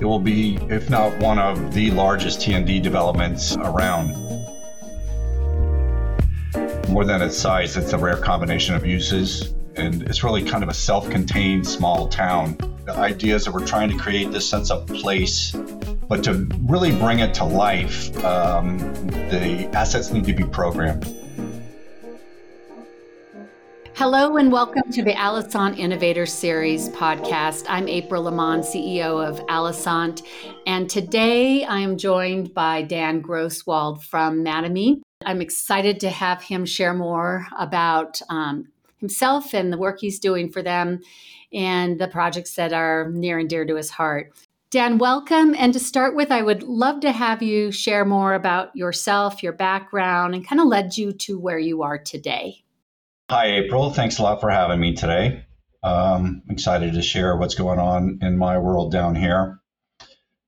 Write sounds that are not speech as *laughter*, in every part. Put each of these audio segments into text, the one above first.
It will be, if not one of the largest TND developments around. More than its size, it's a rare combination of uses, and it's really kind of a self-contained small town. The idea is that we're trying to create this sense of place, but to really bring it to life, um, the assets need to be programmed. Hello and welcome to the Alosant Innovator Series podcast. I'm April Lamont, CEO of Alosant, and today I am joined by Dan Grosswald from Mattamy. I'm excited to have him share more about um, himself and the work he's doing for them and the projects that are near and dear to his heart. Dan, welcome. And to start with, I would love to have you share more about yourself, your background, and kind of led you to where you are today. Hi, April. Thanks a lot for having me today. Um, excited to share what's going on in my world down here.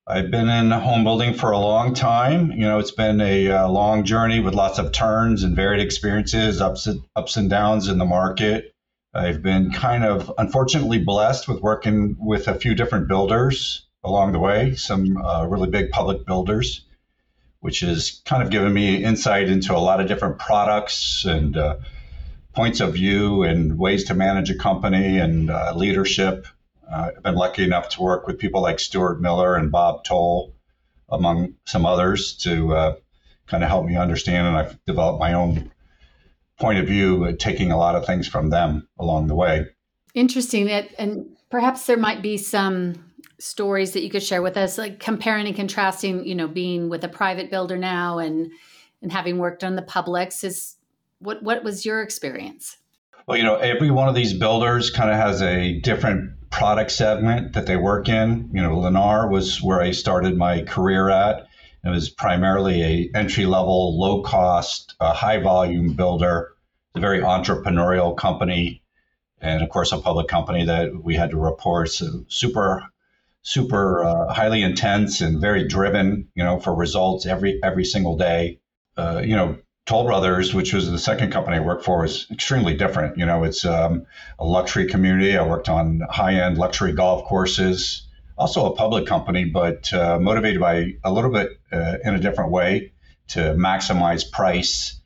I've been in home building for a long time. You know, it's been a, uh, long journey with lots of turns and varied experiences, ups and, ups and downs in the market. I've been kind of unfortunately blessed with working with a few different builders along the way, some uh, really big public builders, which has kind of given me insight into a lot of different products and uh, points of view and ways to manage a company and uh, leadership. Uh, I've been lucky enough to work with people like Stuart Miller and Bob Toll, among some others, to uh, kind of help me understand. And I've developed my own point of view, taking a lot of things from them along the way. Interesting. And perhaps there might be some stories that you could share with us, like comparing and contrasting, you know, being with a private builder now and and having worked on the publics is what what was your experience? Well, you know, every one of these builders kind of has a different product segment that they work in. You know, Lennar was where I started my career at. It was primarily a entry level, low cost, uh, high volume builder. A very entrepreneurial company, and of course, a public company that we had to report. So super, super uh, highly intense and very driven. You know, for results every every single day. Uh, you know, Toll Brothers, which was the second company I worked for, is extremely different. You know, it's um, a luxury community. I worked on high end luxury golf courses, also a public company, but uh, motivated by a little bit uh, in a different way to maximize price,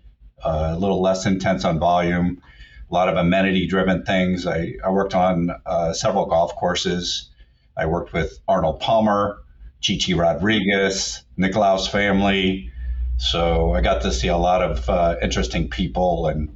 uh, a little less intense on volume, a lot of amenity driven things. I, I worked on uh, several golf courses. I worked with Arnold Palmer, Chi Chi Rodriguez, Nicklaus family. So I got to see a lot of uh, interesting people, and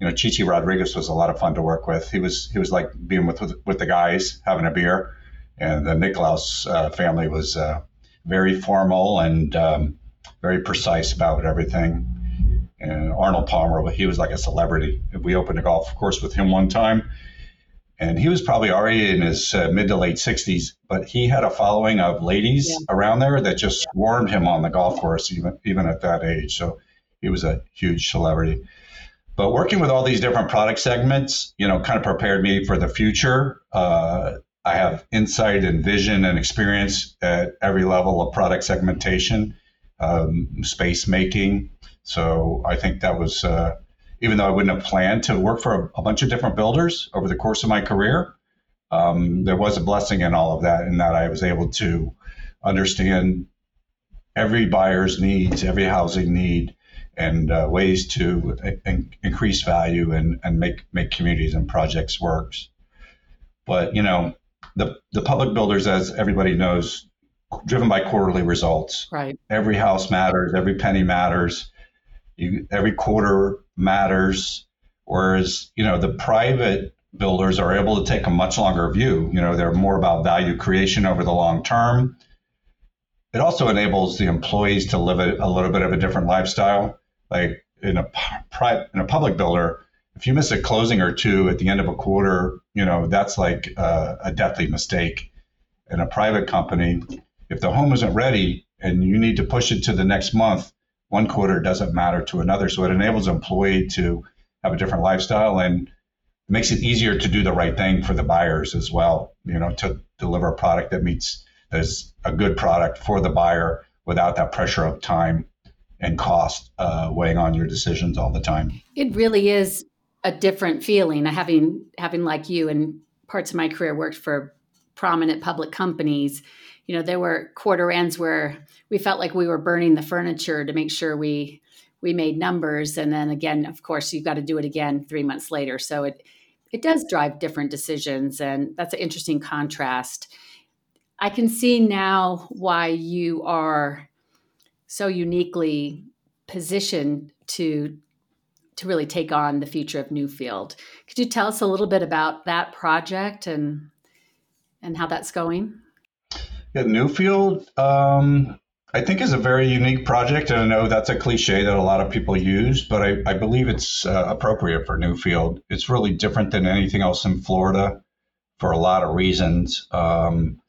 you know, Chi Chi Rodriguez was a lot of fun to work with. He was he was like being with with, with the guys having a beer, and the Nicklaus uh, family was uh, very formal and um, very precise about everything. And Arnold Palmer, he was like a celebrity. We opened a golf course with him one time, and he was probably already in his uh, mid to late 60s but he had a following of ladies yeah. around there that just swarmed him on the golf course even even at that age. So he was a huge celebrity. But working with all these different product segments you know kind of prepared me for the future. Uh, i have insight and vision and experience at every level of product segmentation um, space making. So i think that was uh, even though I wouldn't have planned to work for a, a bunch of different builders over the course of my career, um, there was a blessing in all of that, in that I was able to understand every buyer's needs, every housing need, and uh, ways to in- increase value and, and make make communities and projects works. But you know, the the public builders, as everybody knows, driven by quarterly results. Right. Every house matters. Every penny matters. You, every quarter matters. Whereas, you know, the private builders are able to take a much longer view. You know, they're more about value creation over the long term. It also enables the employees to live a, a little bit of a different lifestyle. Like in a private, in a public builder, if you miss a closing or two at the end of a quarter, you know, that's like a, a deathly mistake. In a private company, if the home isn't ready and you need to push it to the next month, one quarter doesn't matter to another. So it enables an employee to have a different lifestyle and makes it easier to do the right thing for the buyers as well. You know, to deliver a product that meets as a good product for the buyer without that pressure of time and cost uh, weighing on your decisions all the time. It really is a different feeling. Having having like you and parts of my career worked for prominent public companies you know, there were quarter ends where we felt like we were burning the furniture to make sure we we made numbers, and then again, of course, you've got to do it again three months later. So it it does drive different decisions, and that's an interesting contrast. I can see now why you are so uniquely positioned to to really take on the future of Newfield. Could you tell us a little bit about that project and and how that's going? Yeah, Newfield, um, I think, is a very unique project, and I know that's a cliche that a lot of people use, but I, I believe it's uh, appropriate for Newfield. It's really different than anything else in Florida for a lot of reasons. Um,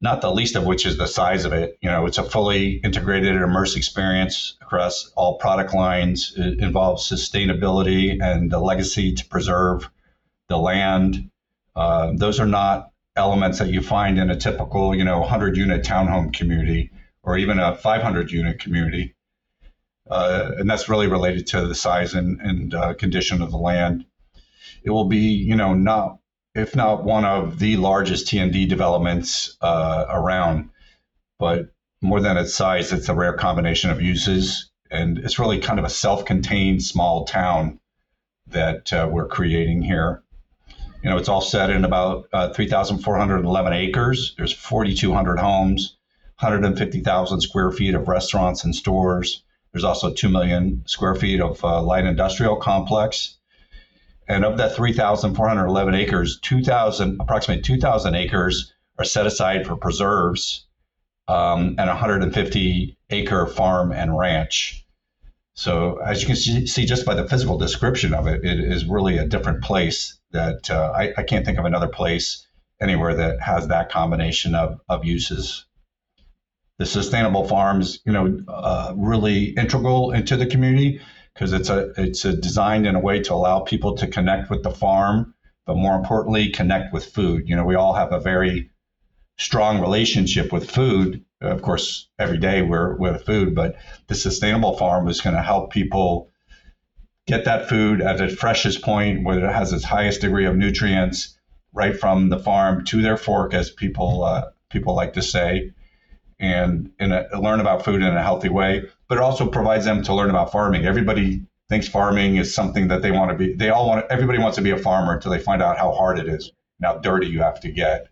not the least of which is the size of it. You know, it's a fully integrated and immersive experience across all product lines. It involves sustainability and the legacy to preserve the land. Uh, those are not elements that you find in a typical, you know, 100 unit townhome community or even a 500 unit community. Uh, and that's really related to the size and, and uh, condition of the land. It will be, you know, not if not one of the largest TND developments uh, around, but more than its size, it's a rare combination of uses, and it's really kind of a self-contained small town that uh, we're creating here. You know, it's all set in about uh, 3,411 acres. There's 4,200 homes, 150,000 square feet of restaurants and stores. There's also 2 million square feet of uh, light industrial complex and of that 3,411 acres, 2,000, approximately 2,000 acres are set aside for preserves um, and 150 acre farm and ranch. So as you can see, see, just by the physical description of it, it is really a different place that uh, I, I, can't think of another place anywhere that has that combination of, of uses. The sustainable farms, you know, uh, really integral into the community because it's a it's a designed in a way to allow people to connect with the farm, but more importantly, connect with food. You know, we all have a very strong relationship with food. Of course, every day we're with food, but the sustainable farm is going to help people get that food at its freshest point, where it has its highest degree of nutrients, right from the farm to their fork, as people uh, people like to say, and a, learn about food in a healthy way but it also provides them to learn about farming. Everybody thinks farming is something that they want to be. They all want. Everybody wants to be a farmer until they find out how hard it is and how dirty you have to get.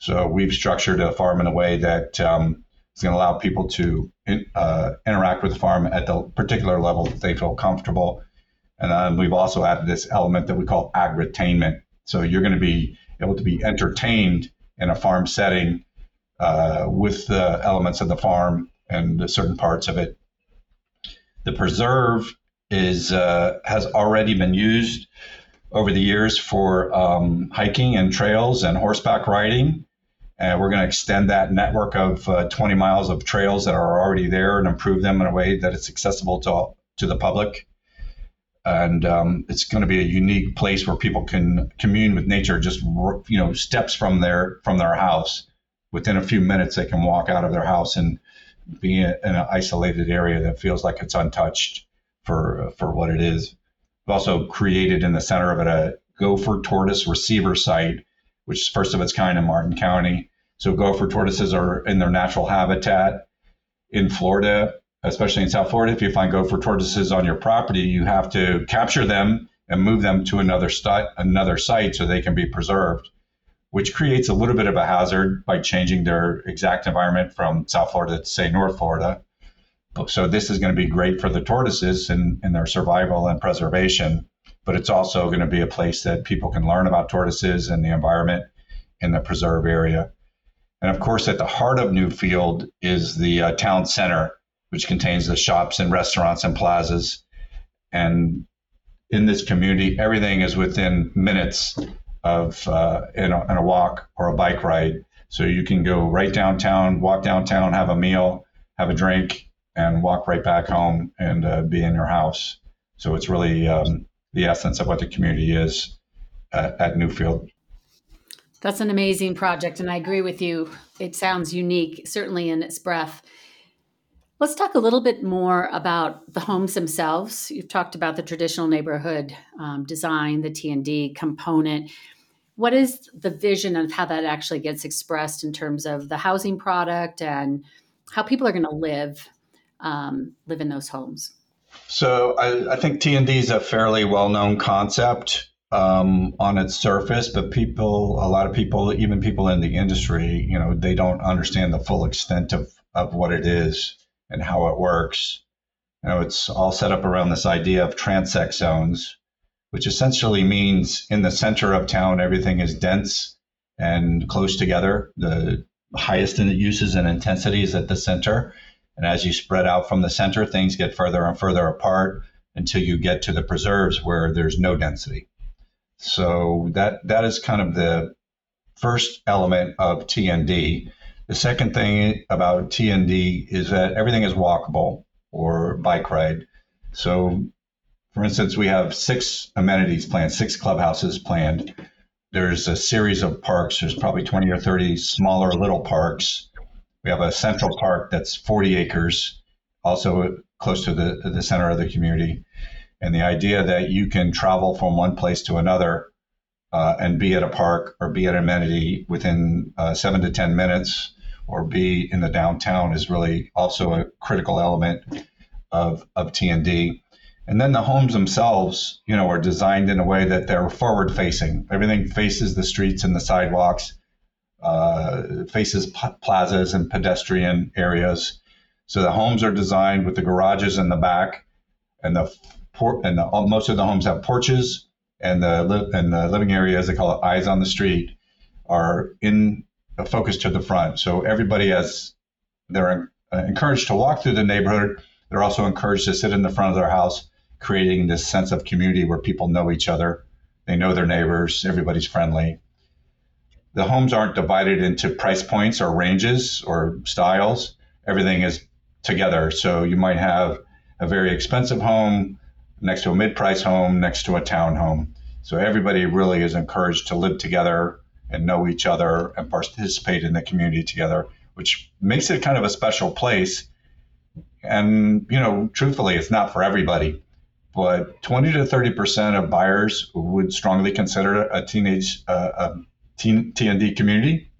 So we've structured a farm in a way that um, is going to allow people to uh, interact with the farm at the particular level that they feel comfortable. And then we've also added this element that we call agritainment. So you're going to be able to be entertained in a farm setting uh, with the elements of the farm and certain parts of it the preserve is uh, has already been used over the years for um, hiking and trails and horseback riding. And we're going to extend that network of uh, 20 miles of trails that are already there and improve them in a way that it's accessible to, to the public. And um, it's going to be a unique place where people can commune with nature just you know steps from their from their house. Within a few minutes, they can walk out of their house and be in an isolated area that feels like it's untouched for for what it is. We've also created in the center of it a gopher tortoise receiver site, which is first of its kind in Martin County. So gopher tortoises are in their natural habitat in Florida, especially in South Florida. If you find gopher tortoises on your property, you have to capture them and move them to another, st- another site so they can be preserved which creates a little bit of a hazard by changing their exact environment from South Florida to say North Florida. So this is going to be great for the tortoises and, and their survival and preservation, but it's also going to be a place that people can learn about tortoises and the environment in the preserve area. And of course, at the heart of Newfield is the uh, town center, which contains the shops and restaurants and plazas. And in this community, everything is within minutes of uh, in, a, in a walk or a bike ride. So you can go right downtown, walk downtown, have a meal, have a drink, and walk right back home and uh, be in your house. So it's really um, the essence of what the community is at, at Newfield. That's an amazing project, and I agree with you. It sounds unique, certainly in its breadth. Let's talk a little bit more about the homes themselves. You've talked about the traditional neighborhood um, design, the TND component what is the vision of how that actually gets expressed in terms of the housing product and how people are going to live um, live in those homes? So I, I think TND is a fairly well-known concept um, on its surface, but people, a lot of people, even people in the industry, you know, they don't understand the full extent of, of what it is and how it works. Know, it's all set up around this idea of transect zones, which essentially means in the center of town, everything is dense and close together. The highest uses and intensity is at the center. And as you spread out from the center, things get further and further apart until you get to the preserves where there's no density. So that that is kind of the first element of TND. The second thing about TND is that everything is walkable or bike ride. So for instance, we have six amenities planned, six clubhouses planned. There's a series of parks. There's probably 20 or 30 smaller little parks. We have a central park that's 40 acres, also close to the, the center of the community. And the idea that you can travel from one place to another uh, and be at a park or be at an amenity within uh, seven to 10 minutes or be in the downtown is really also a critical element of, of TND. And then the homes themselves, you know, are designed in a way that they're forward facing. Everything faces the streets and the sidewalks, uh, faces p- plazas and pedestrian areas. So the homes are designed with the garages in the back, and the por- and the, most of the homes have porches, and the li- and the living areas they call it eyes on the street are in a focus to the front. So everybody has they're uh, encouraged to walk through the neighborhood. They're also encouraged to sit in the front of their house creating this sense of community where people know each other, they know their neighbors, everybody's friendly. The homes aren't divided into price points or ranges or styles. Everything is together. So you might have a very expensive home next to a mid-price home next to a town home. So everybody really is encouraged to live together and know each other and participate in the community together, which makes it kind of a special place. And you know, truthfully, it's not for everybody but 20 to 30 percent of buyers would strongly consider a teenage uh, a teen, TND community,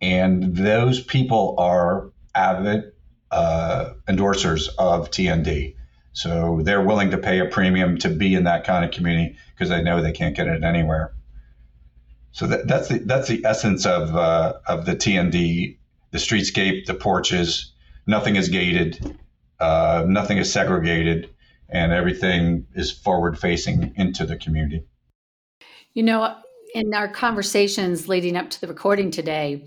and those people are avid uh, endorsers of TND. So they're willing to pay a premium to be in that kind of community because they know they can't get it anywhere. So that, that's the that's the essence of uh, of the TND, the streetscape, the porches. Nothing is gated, uh, nothing is segregated and everything is forward facing into the community. You know, in our conversations leading up to the recording today,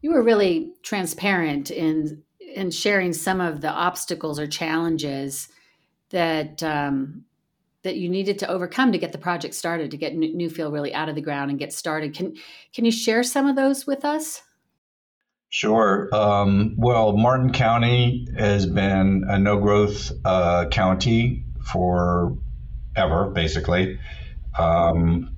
you were really transparent in in sharing some of the obstacles or challenges that um, that you needed to overcome to get the project started, to get Newfield really out of the ground and get started. Can can you share some of those with us? Sure. Um, well, Martin County has been a no growth uh, county for ever, basically. Um,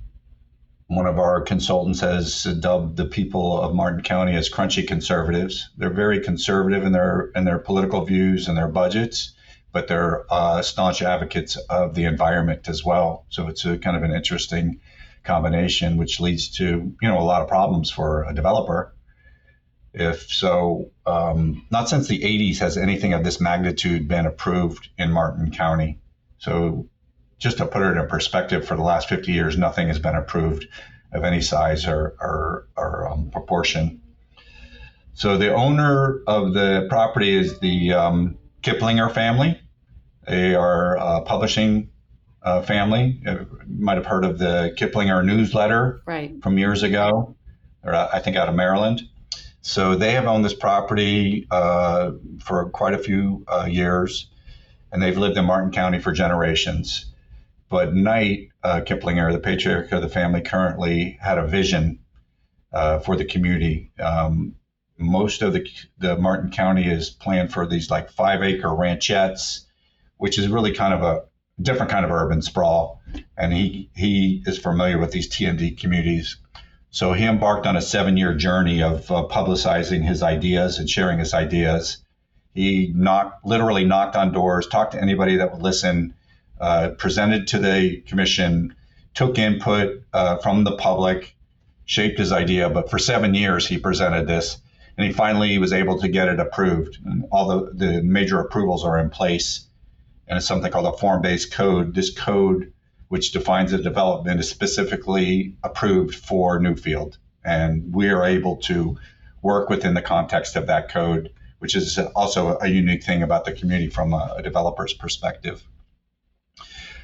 one of our consultants has dubbed the people of Martin County as crunchy conservatives. They're very conservative in their in their political views and their budgets, but they're uh, staunch advocates of the environment as well. So it's a kind of an interesting combination, which leads to you know a lot of problems for a developer if so, um, not since the 80s has anything of this magnitude been approved in Martin County. So, just to put it in perspective, for the last 50 years, nothing has been approved of any size or, or, or um, proportion. So, the owner of the property is the um, Kiplinger family. They are a publishing uh, family. You might have heard of the Kiplinger newsletter right. from years ago, or uh, I think out of Maryland. So they have owned this property uh, for quite a few uh, years, and they've lived in Martin County for generations. But Knight uh, Kiplinger, the patriarch of the family, currently had a vision uh, for the community. Um, most of the, the Martin County is planned for these like five acre ranchettes, which is really kind of a different kind of urban sprawl. And he he is familiar with these TND communities so he embarked on a seven year journey of uh, publicizing his ideas and sharing his ideas. He knocked, literally knocked on doors, talked to anybody that would listen, uh, presented to the commission took input uh, from the public, shaped his idea. But for seven years, he presented this, and he finally was able to get it approved. And all the, the major approvals are in place, and it's something called a form based code. This code, which defines the development, is specifically approved for Newfield. And we are able to work within the context of that code, which is also a unique thing about the community from a, a developer's perspective.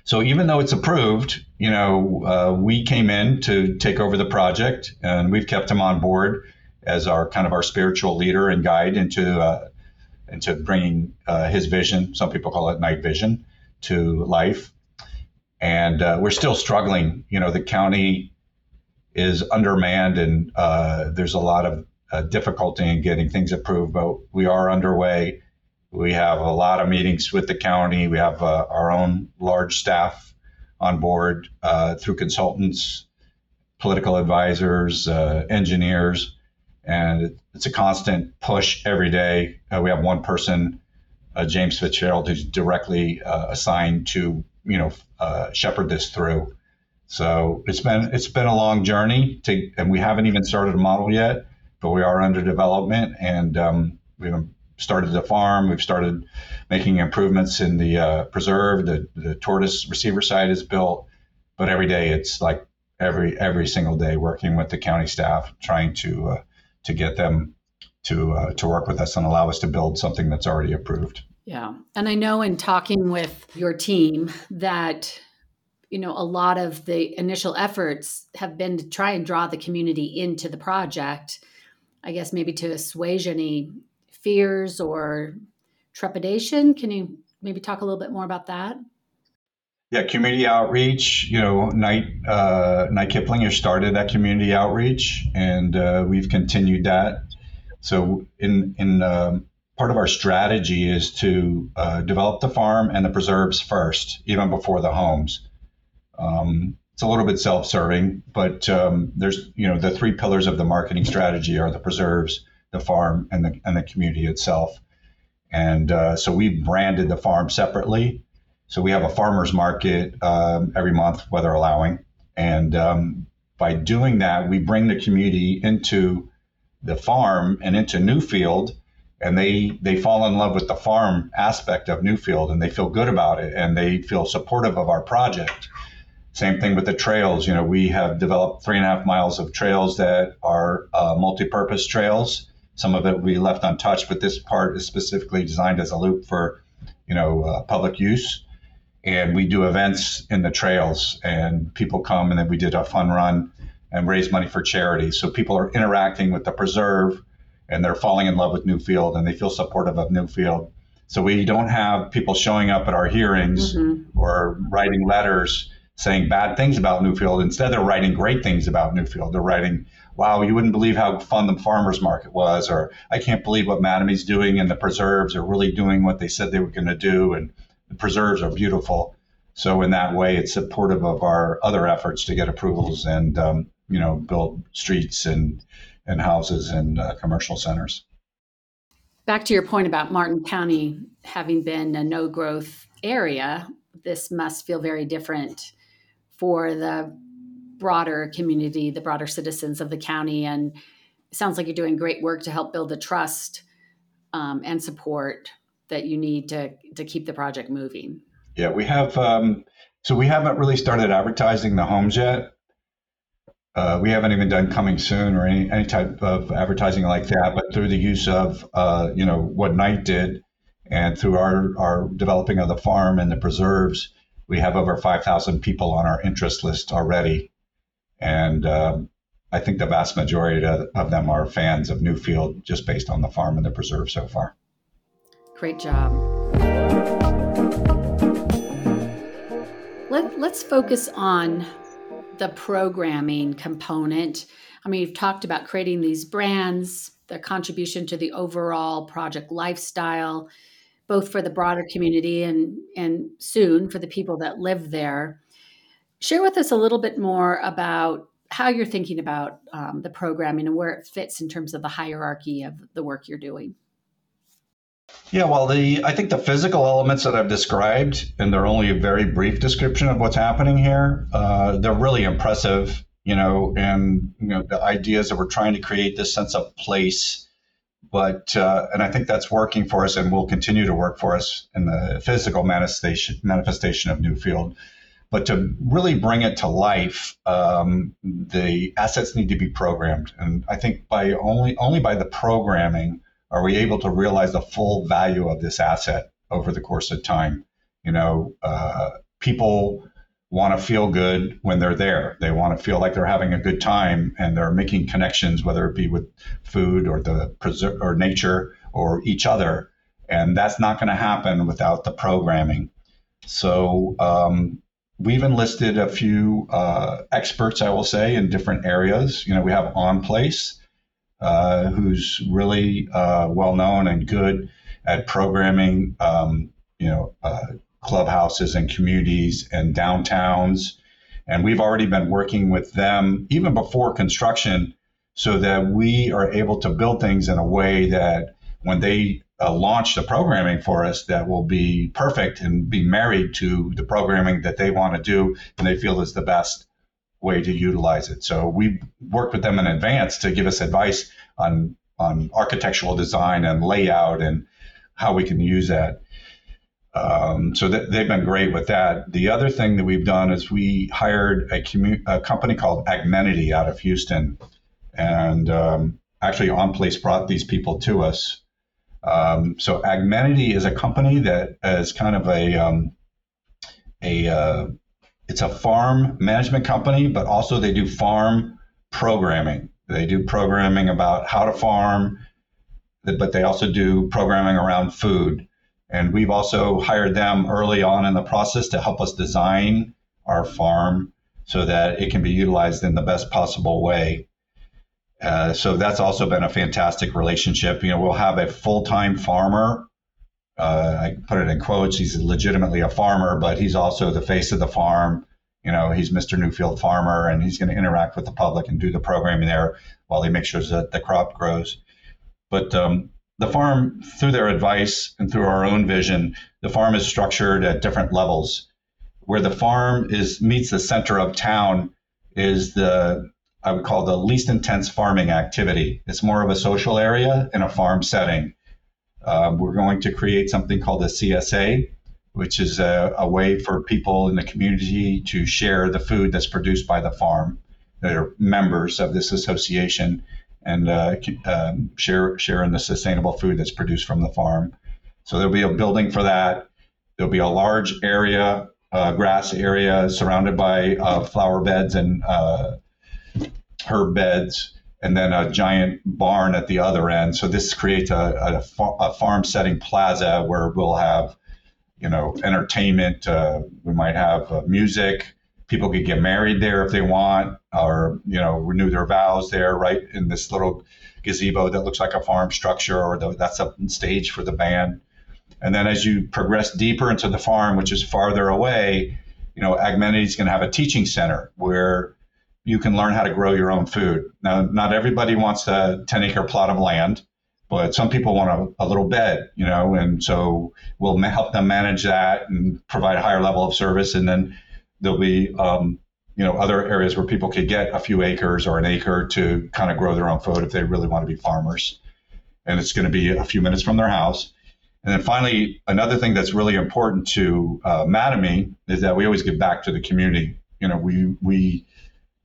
So even though it's approved, you know, uh, we came in to take over the project, and we've kept him on board as our kind of our spiritual leader and guide into uh, into bringing uh, his vision. Some people call it night vision to life, and uh, we're still struggling. You know, the county is undermanned, and uh, there's a lot of uh, difficulty in getting things approved, but we are underway. We have a lot of meetings with the county. We have uh, our own large staff on board uh, through consultants, political advisors, engineers, and it's a constant push every day. Uh, we have one person, uh, James Fitzgerald, who's directly uh, assigned to you know shepherd this through. So it's been it's been a long journey to, and we haven't even started a model yet, but we are under development, and um, we've started the farm. We've started making improvements in the uh, preserve. The, the tortoise receiver site is built, but every day it's like every every single day working with the county staff, trying to uh, to get them to uh, to work with us and allow us to build something that's already approved. Yeah, and I know in talking with your team that you know a lot of the initial efforts have been to try and draw the community into the project i guess maybe to assuage any fears or trepidation. Can you maybe talk a little bit more about that? Yeah, community outreach. You know, Knight uh, Knight Kiplinger started that community outreach, and uh, we've continued that. So, in in um, part of our strategy is to uh, develop the farm and the preserves first, even before the homes. Um, it's a little bit self-serving, but um, there's you know the three pillars of the marketing strategy are the preserves, the farm and the and the community itself. And uh, so we've branded the farm separately. So we have a farmers market um, every month, weather allowing, and um, by doing that, we bring the community into the farm and into Newfield, and they they fall in love with the farm aspect of Newfield, and they feel good about it, and they feel supportive of our project. Same thing with the trails. You know, we have developed three and a half miles of trails that are uh, multi-purpose trails some of it be left untouched, but this part is specifically designed as a loop for, you know, uh, public use. And we do events in the trails, and people come, and then we did a fun run and raise money for charity. So people are interacting with the preserve, and they're falling in love with Newfield, and they feel supportive of Newfield. So we don't have people showing up at our hearings mm-hmm. or writing letters saying bad things about Newfield. Instead, they're writing great things about Newfield. They're writing wow, you wouldn't believe how fun the farmers market was, or I can't believe what Mattamy's doing, and the preserves are really doing what they said they were going to do, and the preserves are beautiful. So in that way, it's supportive of our other efforts to get approvals and um, you know build streets and and houses and uh, commercial centers. Back to your point about Martin County having been a no growth area, this must feel very different for the broader community, the broader citizens of the county. And sounds like you're doing great work to help build the trust um, and support that you need to to keep the project moving. Yeah, we have. Um, so we haven't really started advertising the homes yet. Uh, we haven't even done coming soon or any, any type of advertising like that. But through the use of uh, you know what Knight did, and through our our developing of the farm and the preserves, we have over 5,000 people on our interest list already and um, I think the vast majority of them are fans of Newfield just based on the farm and the preserve so far. Great job. Let, let's focus on the programming component. I mean, you've talked about creating these brands, their contribution to the overall project lifestyle, both for the broader community and, and soon for the people that live there. Share with us a little bit more about how you're thinking about um, the programming and where it fits in terms of the hierarchy of the work you're doing. Yeah, well, the I think the physical elements that I've described, and they're only a very brief description of what's happening here. Uh, they're really impressive, you know, and you know the ideas that we're trying to create this sense of place. But uh, and I think that's working for us, and will continue to work for us in the physical manifestation manifestation of Newfield. But to really bring it to life, um, the assets need to be programmed, and I think by only only by the programming are we able to realize the full value of this asset over the course of time? You know, uh, people want to feel good when they're there. They want to feel like they're having a good time and they're making connections, whether it be with food or the preser- or nature or each other. And that's not going to happen without the programming. So um, we've enlisted a few uh, experts, I will say, in different areas. You know, we have On Place, uh, who's really uh, well known and good at programming, um, you know, uh, clubhouses and communities and downtowns. And we've already been working with them even before construction so that we are able to build things in a way that when they uh, launch the programming for us that will be perfect and be married to the programming that they want to do and they feel is the best way to utilize it. So we worked with them in advance to give us advice on on architectural design and layout and how we can use that. Um, so th- they've been great with that. The other thing that we've done is we hired a, commu- a company called Agmenity out of Houston, and um, actually On Place brought these people to us. Um, so Agmenity is a company that is kind of a um, a uh, it's a farm management company, but also they do farm programming. They do programming about how to farm, but they also do programming around food. And we've also hired them early on in the process to help us design our farm so that it can be utilized in the best possible way. Uh, so that's also been a fantastic relationship. You know, we'll have a full time farmer uh, I put it in quotes. He's legitimately a farmer, but he's also the face of the farm. You know, he's Mr. Newfield Farmer, and he's going to interact with the public and do the programming there while he makes sure that the crop grows. But um, the farm, through their advice and through our own vision, the farm is structured at different levels. Where the farm is meets the center of town is the I would call the least intense farming activity. It's more of a social area in a farm setting um, we're going to create something called a CSA, which is a, a, way for people in the community to share the food that's produced by the farm. That are members of this association and uh, um, share share in the sustainable food that's produced from the farm. So there'll be a building for that. There'll be a large area, uh, grass area surrounded by uh, flower beds and uh, herb beds and then a giant barn at the other end. So this creates a, a, a farm setting plaza where we'll have, you know, entertainment. Uh, we might have uh, music. People could get married there if they want, or you know, renew their vows there, right in this little gazebo that looks like a farm structure, or the, that's a stage for the band. And then as you progress deeper into the farm, which is farther away, you know, Agmenity is going to have a teaching center where you can learn how to grow your own food. Now, not everybody wants a 10 acre plot of land, but some people want a, a little bed, you know, and so we'll help them manage that and provide a higher level of service. And then there'll be, um, you know, other areas where people could get a few acres or an acre to kind of grow their own food if they really want to be farmers. And it's going to be a few minutes from their house. And then finally, another thing that's really important to uh, is that we always give back to the community. You know, we we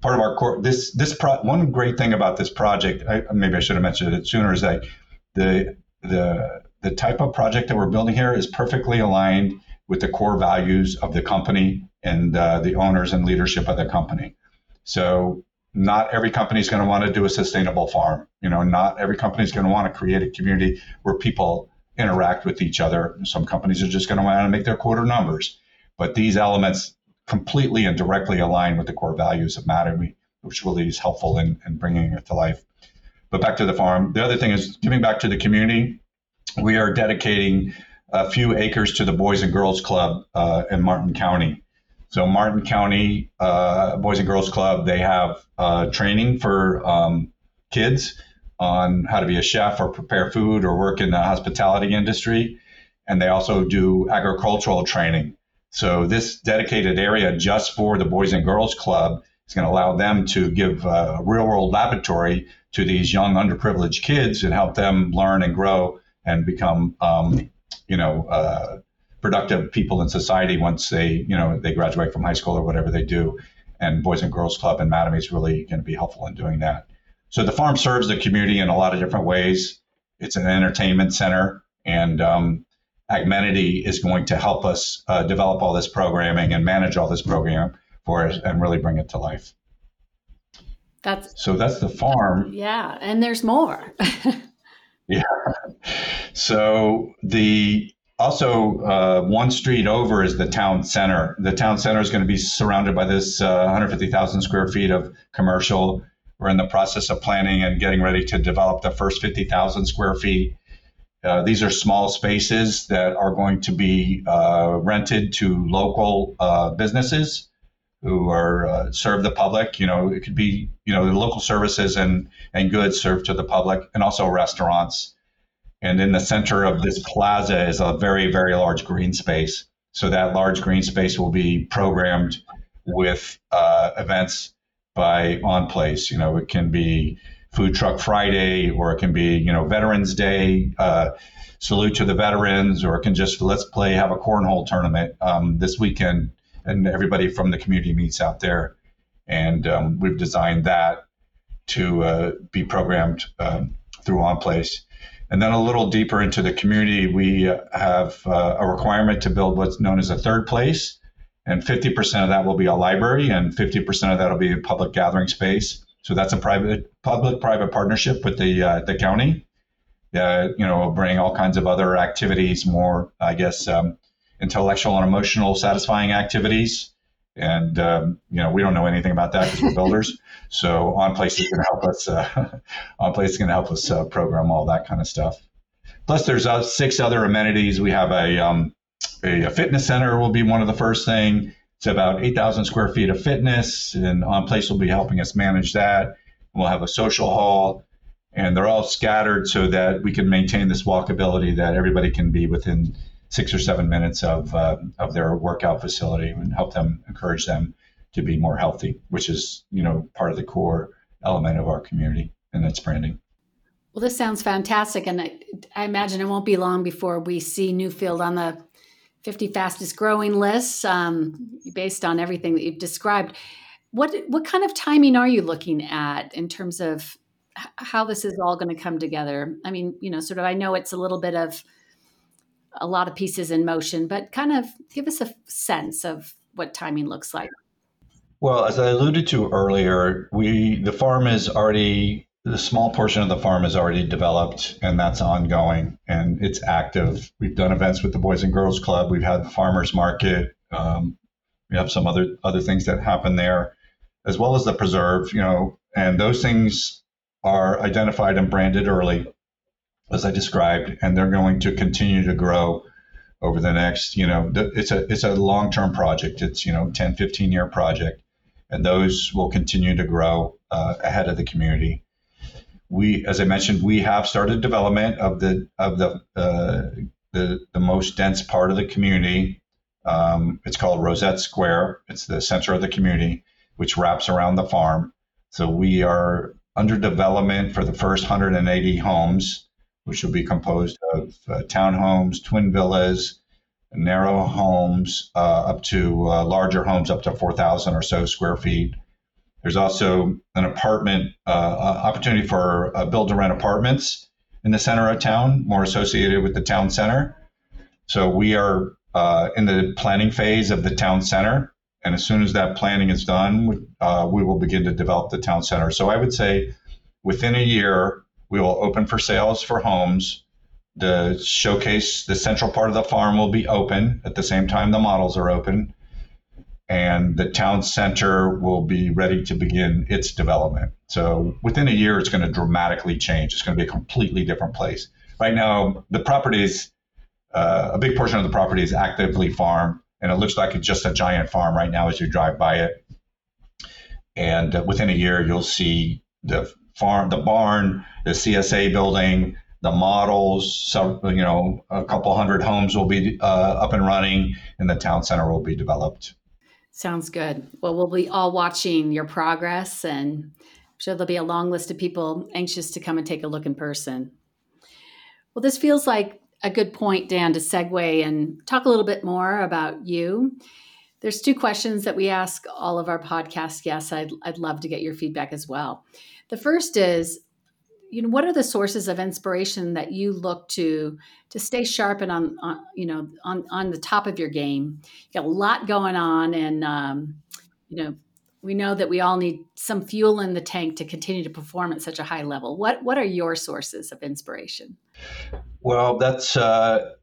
part of our core. This this pro, one great thing about this project, I, maybe I should have mentioned it sooner, is that the the the type of project that we're building here is perfectly aligned with the core values of the company and uh, the owners and leadership of the company. So not every company is going to want to do a sustainable farm. You know, not every company is going to want to create a community where people interact with each other. Some companies are just going to want to make their quarter numbers. But these elements completely and directly aligned with the core values of Mattamy, which really is helpful in, in bringing it to life. But back to the farm. The other thing is giving back to the community. We are dedicating a few acres to the Boys and Girls Club uh, in Martin County. So Martin County uh, Boys and Girls Club, they have uh, training for um, kids on how to be a chef or prepare food or work in the hospitality industry. And they also do agricultural training. So this dedicated area just for the Boys and Girls Club is going to allow them to give a real world laboratory to these young underprivileged kids and help them learn and grow and become, um, you know, uh, productive people in society once they, you know, they graduate from high school or whatever they do. And Boys and Girls Club and Mattamy is really going to be helpful in doing that. So the farm serves the community in a lot of different ways. It's an entertainment center, and um, Agmenity is going to help us uh, develop all this programming and manage all this program for us and really bring it to life. That's so that's the farm. Yeah, and there's more. *laughs* yeah. So the also uh, one street over is the town center. The town center is going to be surrounded by this uh, 150,000 square feet of commercial. We're in the process of planning and getting ready to develop the first 50,000 square feet. Uh, these are small spaces that are going to be uh, rented to local uh, businesses who are uh, serve the public. You know, it could be you know the local services and and goods served to the public, and also restaurants. And in the center of this plaza is a very very large green space. So that large green space will be programmed with uh, events by On Place. You know, it can be Food Truck Friday, or it can be you know Veterans Day. Uh, salute to the veterans, or it can just let's play, have a cornhole tournament um, this weekend and everybody from the community meets out there. And um, we've designed that to uh, be programmed um, through OnPlace. And then a little deeper into the community, we have uh, a requirement to build what's known as a third place. And 50% of that will be a library, and 50% of that will be a public gathering space. So that's a private, public-private partnership with the uh, the county. Uh, you know, bring all kinds of other activities, more, I guess, um, intellectual and emotional satisfying activities. And um, you know, we don't know anything about that because we're builders. *laughs* So OnPlace is going to help us. Uh, *laughs* OnPlace is going to help us uh, program all that kind of stuff. Plus, there's uh, six other amenities. We have a, um, a, a fitness center will be one of the first thing. About 8,000 square feet of fitness, and On Place will be helping us manage that. We'll have a social hall, and they're all scattered so that we can maintain this walkability that everybody can be within six or seven minutes of uh, of their workout facility and help them encourage them to be more healthy, which is you know part of the core element of our community and its branding. Well, this sounds fantastic, and I, I imagine it won't be long before we see Newfield on the 50 fastest growing lists, um, based on everything that you've described. What what kind of timing are you looking at in terms of how this is all going to come together? I mean, you know, sort of. I know it's a little bit of a lot of pieces in motion, but kind of give us a sense of what timing looks like. Well, as I alluded to earlier, we the farm is already the small portion of the farm is already developed and that's ongoing and it's active. We've done events with the Boys and Girls Club. We've had the farmers market. Um, we have some other other things that happen there, as well as the preserve. You know, and those things are identified and branded early as I described, and they're going to continue to grow over the next, you know, it's a it's a long-term project. It's you know 10, 15 year project, and those will continue to grow uh, ahead of the community. We, as I mentioned, we have started development of the of the uh, the the most dense part of the community. Um, it's called Rosette Square. It's the center of the community, which wraps around the farm. So we are under development for the first 180 homes which will be composed of uh, townhomes, twin villas, narrow homes, uh, up to uh, larger homes up to 4,000 or so square feet. There's also an apartment uh, uh, opportunity for uh, build to rent apartments in the center of town, more associated with the town center. So we are in the planning phase of the town center. And as soon as that planning is done, we will begin to develop the town center. So I would say within a year, we will open for sales for homes. The showcase, the central part of the farm will be open at the same time the models are open. And the town center will be ready to begin its development. So within a year, it's going to dramatically change. It's going to be a completely different place. Right now, the property is uh, a big portion of the property is actively farmed, and it looks like it's just a giant farm right now as you drive by it. And uh, within a year, you'll see the farm, the barn, the CSA building, the models. So, you know, a couple hundred homes will be uh, up and running, and the town center will be developed. Sounds good. Well, we'll be all watching your progress, and I'm sure there'll be a long list of people anxious to come and take a look in person. Well, this feels like a good point, Dan, to segue and talk a little bit more about you. There's two questions that we ask all of our podcast guests. I'd, I'd love to get your feedback as well. The first is, you know, what are the sources of inspiration that you look to to stay sharp and on, on you know, on on the top of your game? You got a lot going on, and um, you know, we know that we all need some fuel in the tank to continue to perform at such a high level. What what are your sources of inspiration? Well, that's uh,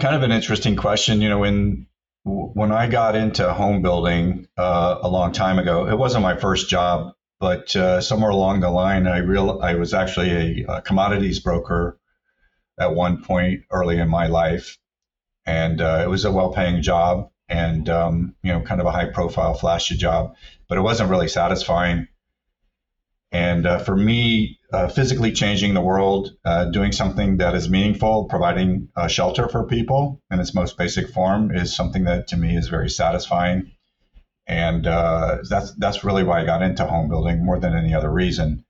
kind of an interesting question. You know, when when I got into home building uh, a long time ago, it wasn't my first job, but uh, somewhere along the line, I real I was actually a, a, commodities broker at one point early in my life, and uh, it was a well-paying job and um, you know, kind of a high-profile, flashy job, but it wasn't really satisfying. And uh, for me, uh, physically changing the world, uh, doing something that is meaningful, providing shelter for people in its most basic form is something that to me is very satisfying. And uh, that's that's really why I got into home building more than any other reason.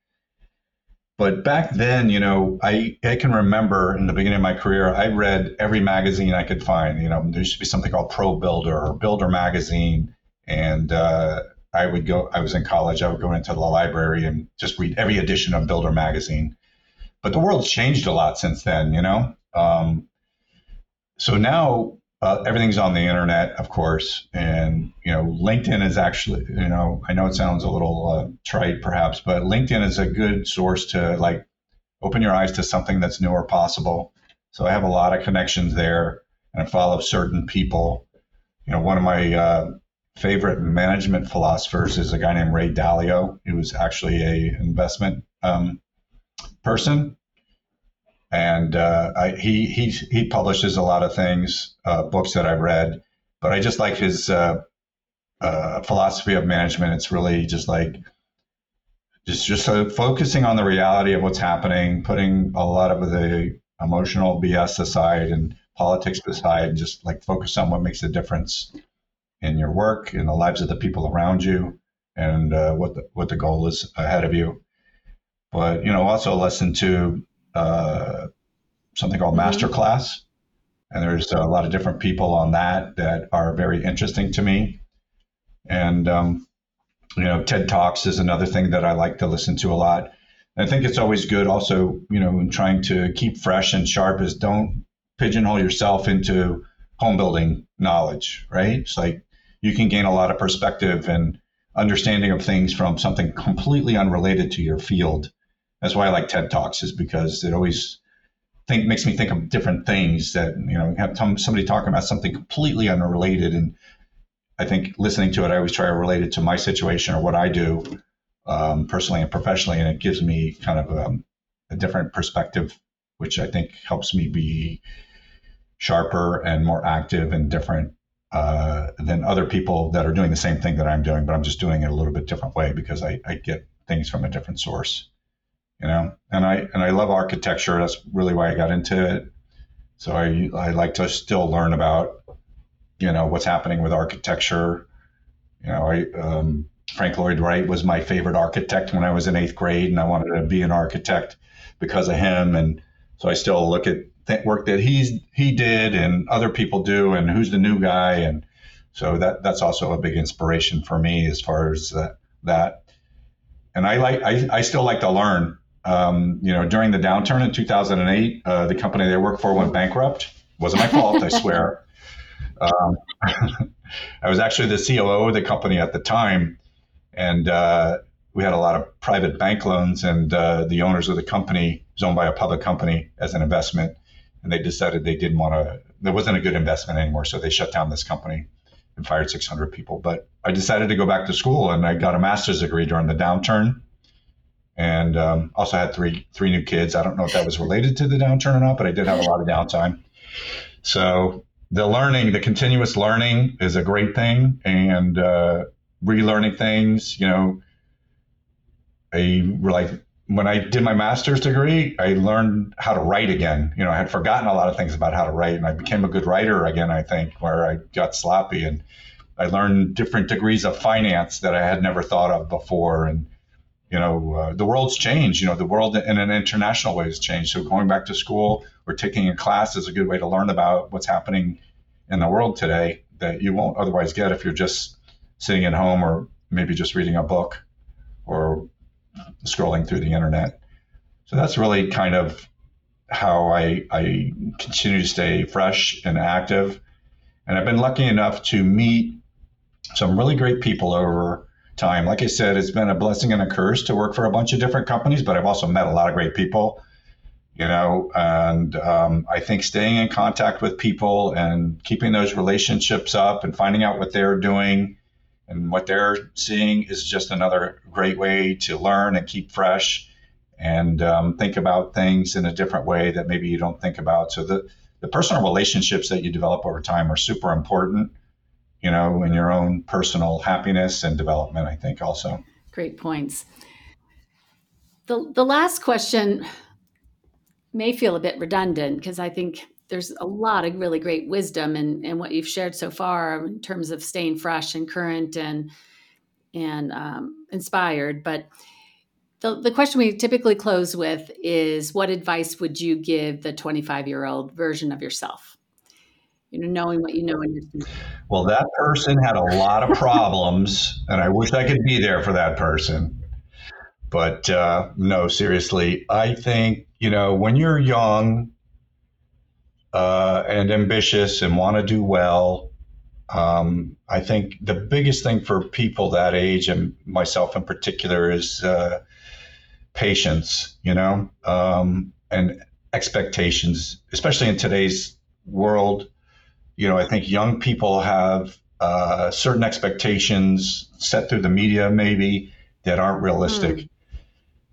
But back then, you know, I, I can remember in the beginning of my career, I read every magazine I could find. You know, there used to be something called Pro Builder or Builder Magazine, and uh, I would go, I was in college, I would go into the library and just read every edition of Builder magazine. But the world's changed a lot since then, you know? Um, so now uh, everything's on the internet, of course. And, you know, LinkedIn is actually, you know, I know it sounds a little uh, trite perhaps, but LinkedIn is a good source to like open your eyes to something that's new or possible. So I have a lot of connections there and I follow certain people. You know, one of my uh, favorite management philosophers is a guy named Ray Dalio. He was actually a investment um, person, and uh, I, he he he publishes a lot of things, uh, books that I've read. But I just like his uh, uh philosophy of management. It's really just like just just focusing on the reality of what's happening, putting a lot of the emotional BS aside and politics aside, and just like focus on what makes a difference in your work, in the lives of the people around you, and uh, what the, what the goal is ahead of you. But you know, also listen to uh, something called mm-hmm. Masterclass, and there's a lot of different people on that that are very interesting to me. And um, you know, TED Talks is another thing that I like to listen to a lot. And I think it's always good, also, you know, in trying to keep fresh and sharp, is don't pigeonhole yourself into home building knowledge, right? It's like you can gain a lot of perspective and understanding of things from something completely unrelated to your field. That's why I like TED Talks, is because it always think makes me think of different things that you know have somebody talking about something completely unrelated, and I think listening to it, I always try to relate it to my situation or what I do um, personally and professionally, and it gives me kind of um, a different perspective, which I think helps me be sharper and more active and different uh, than other people that are doing the same thing that I'm doing, but I'm just doing it a little bit different way because I, I get things from a different source, you know. And I and I love architecture. That's really why I got into it. So I I like to still learn about, you know, what's happening with architecture. You know, I um, Frank Lloyd Wright was my favorite architect when I was in eighth grade, and I wanted to be an architect because of him. And so I still look at th- work that he's he did and other people do, and who's the new guy, and so that that's also a big inspiration for me as far as that. that. And I like I, I still like to learn. Um, you know, during the downturn in 2008, uh, the company they worked for went bankrupt. Wasn't my fault, I swear. *laughs* Um, *laughs* I was actually the COO of the company at the time, and uh, we had a lot of private bank loans, and uh, the owners of the company was owned by a public company as an investment, and they decided they didn't want to. There wasn't a good investment anymore, so they shut down this company and fired 600 people. But I decided to go back to school, and I got a master's degree during the downturn, and um, also had three three new kids. I don't know if that was related to the downturn or not, but I did have a lot of downtime. So the learning, the continuous learning, is a great thing, and uh, relearning things. You know, a like when I did my master's degree, I learned how to write again. You know, I had forgotten a lot of things about how to write, and I became a good writer again. I think where I got sloppy, and I learned different degrees of finance that I had never thought of before. And you know, uh, the world's changed. You know, the world in an international way has changed. So going back to school or taking a class is a good way to learn about what's happening in the world today that you won't otherwise get if you're just sitting at home or maybe just reading a book or scrolling through the internet. So that's really kind of how I, I continue to stay fresh and active. And I've been lucky enough to meet some really great people over time. Like I said, it's been a blessing and a curse to work for a bunch of different companies, but I've also met a lot of great people, you know, and um, I think staying in contact with people and keeping those relationships up and finding out what they're doing and what they're seeing is just another great way to learn and keep fresh and um, think about things in a different way that maybe you don't think about. So the, the personal relationships that you develop over time are super important, you know, in your own personal happiness and development, I think also. Great points. The, the last question may feel a bit redundant because I think there's a lot of really great wisdom in, in what you've shared so far in terms of staying fresh and current and and um, inspired. But the, the question we typically close with is what advice would you give the 25 year old version of yourself? You know, knowing what you know in your Well, that person had a lot of problems, *laughs* and I wish I could be there for that person. But uh, no, seriously, I think, you know, when you're young, uh, and ambitious and want to do well. Um, I think the biggest thing for people that age, and myself in particular, is uh, patience, you know, um, and expectations, especially in today's world. You know, I think young people have uh, certain expectations set through the media, maybe, that aren't realistic. Mm.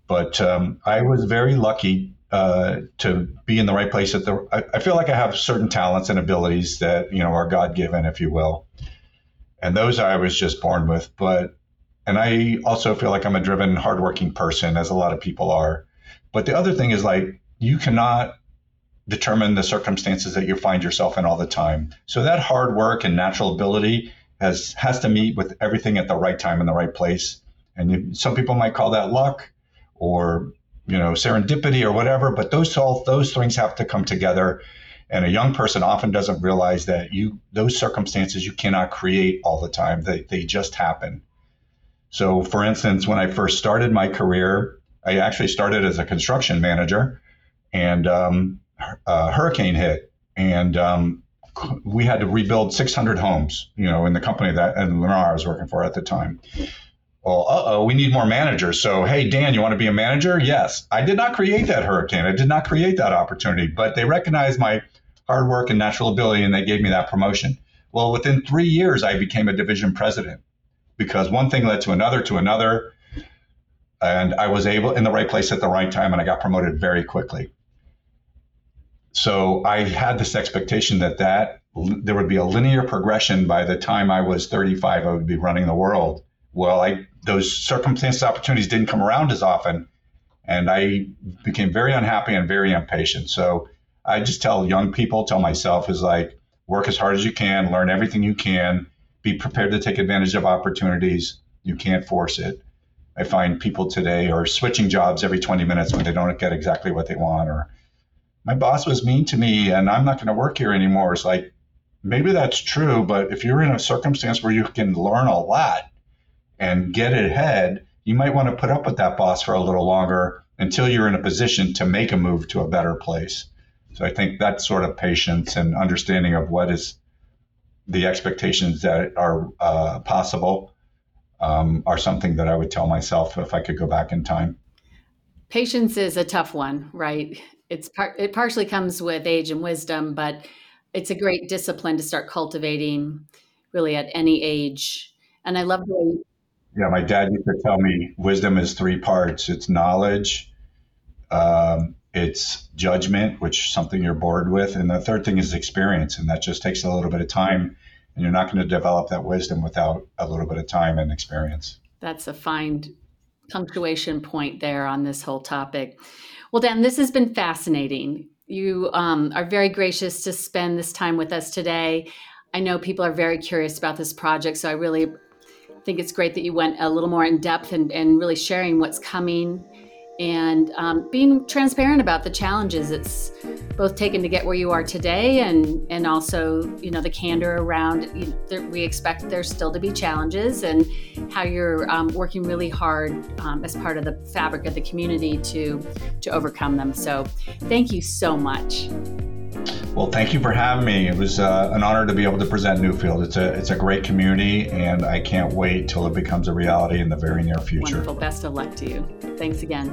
But um, I was very lucky uh, to be in the right place at the I, I, feel like I have certain talents and abilities that you know are God given, if you will, and those I was just born with. But and I also feel like I'm a driven, hardworking person, as a lot of people are. But the other thing is like you cannot determine the circumstances that you find yourself in all the time. So that hard work and natural ability has has to meet with everything at the right time in the right place. And you, some people might call that luck, or you know serendipity or whatever but those all those things have to come together and a young person often doesn't realize that you those circumstances you cannot create all the time they, they just happen so for instance when i first started my career i actually started as a construction manager and um, a hurricane hit and um, we had to rebuild 600 homes you know in the company that and Lennar I was working for at the time well, uh oh, we need more managers. So, hey, Dan, you want to be a manager? Yes. I did not create that hurricane. I did not create that opportunity, but they recognized my hard work and natural ability and they gave me that promotion. Well, within three years, I became a division president because one thing led to another to another. And I was able in the right place at the right time and I got promoted very quickly. So I had this expectation that that there would be a linear progression by the time I was 35, I would be running the world. Well, I those circumstances, opportunities didn't come around as often. And I became very unhappy and very impatient. So I just tell young people, tell myself, is like, work as hard as you can, learn everything you can, be prepared to take advantage of opportunities. You can't force it. I find people today are switching jobs every 20 minutes when they don't get exactly what they want, or my boss was mean to me and I'm not going to work here anymore. It's like, maybe that's true, but if you're in a circumstance where you can learn a lot, and get ahead, you might want to put up with that boss for a little longer until you're in a position to make a move to a better place. So I think that sort of patience and understanding of what is the expectations that are uh, possible um, are something that I would tell myself if I could go back in time. Patience is a tough one, right? It's par- it partially comes with age and wisdom, but it's a great discipline to start cultivating really at any age. And I love the way yeah, my dad used to tell me wisdom is three parts. It's knowledge, um, it's judgment, which is something you're bored with, and the third thing is experience, and that just takes a little bit of time. And you're not going to develop that wisdom without a little bit of time and experience. That's a fine punctuation point there on this whole topic. Well, Dan, this has been fascinating. You um, are very gracious to spend this time with us today. I know people are very curious about this project, so I really think it's great that you went a little more in depth and, and really sharing what's coming and um, being transparent about the challenges it's both taken to get where you are today and and also you know the candor around you know, there, we expect there's still to be challenges and how you're um, working really hard um, as part of the fabric of the community to to overcome them. So thank you so much well, thank you for having me. It was uh, an honor to be able to present Newfield. It's a it's a great community, and I can't wait till it becomes a reality in the very near future. Wonderful. Best of luck to you. Thanks again.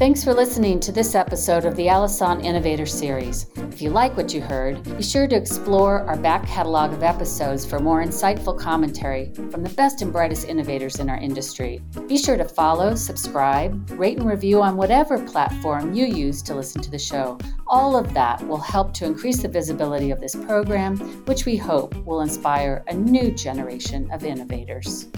Thanks for listening to this episode of the Alosant Innovator Series. If you like what you heard, be sure to explore our back catalog of episodes for more insightful commentary from the best and brightest innovators in our industry. Be sure to follow, subscribe, rate, and review on whatever platform you use to listen to the show. All of that will help to increase the visibility of this program, which we hope will inspire a new generation of innovators.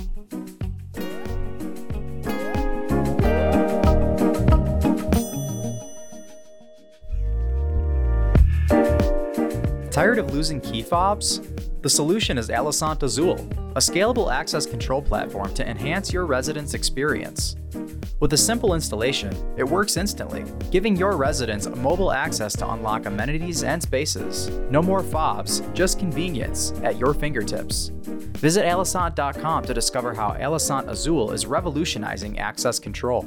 Tired of losing key fobs? The solution is Alosant Azul, a scalable access control platform to enhance your residents' experience. With a simple installation, it works instantly, giving your residents mobile access to unlock amenities and spaces. No more fobs, just convenience at your fingertips. Visit Alosant.com to discover how Alosant Azul is revolutionizing access control.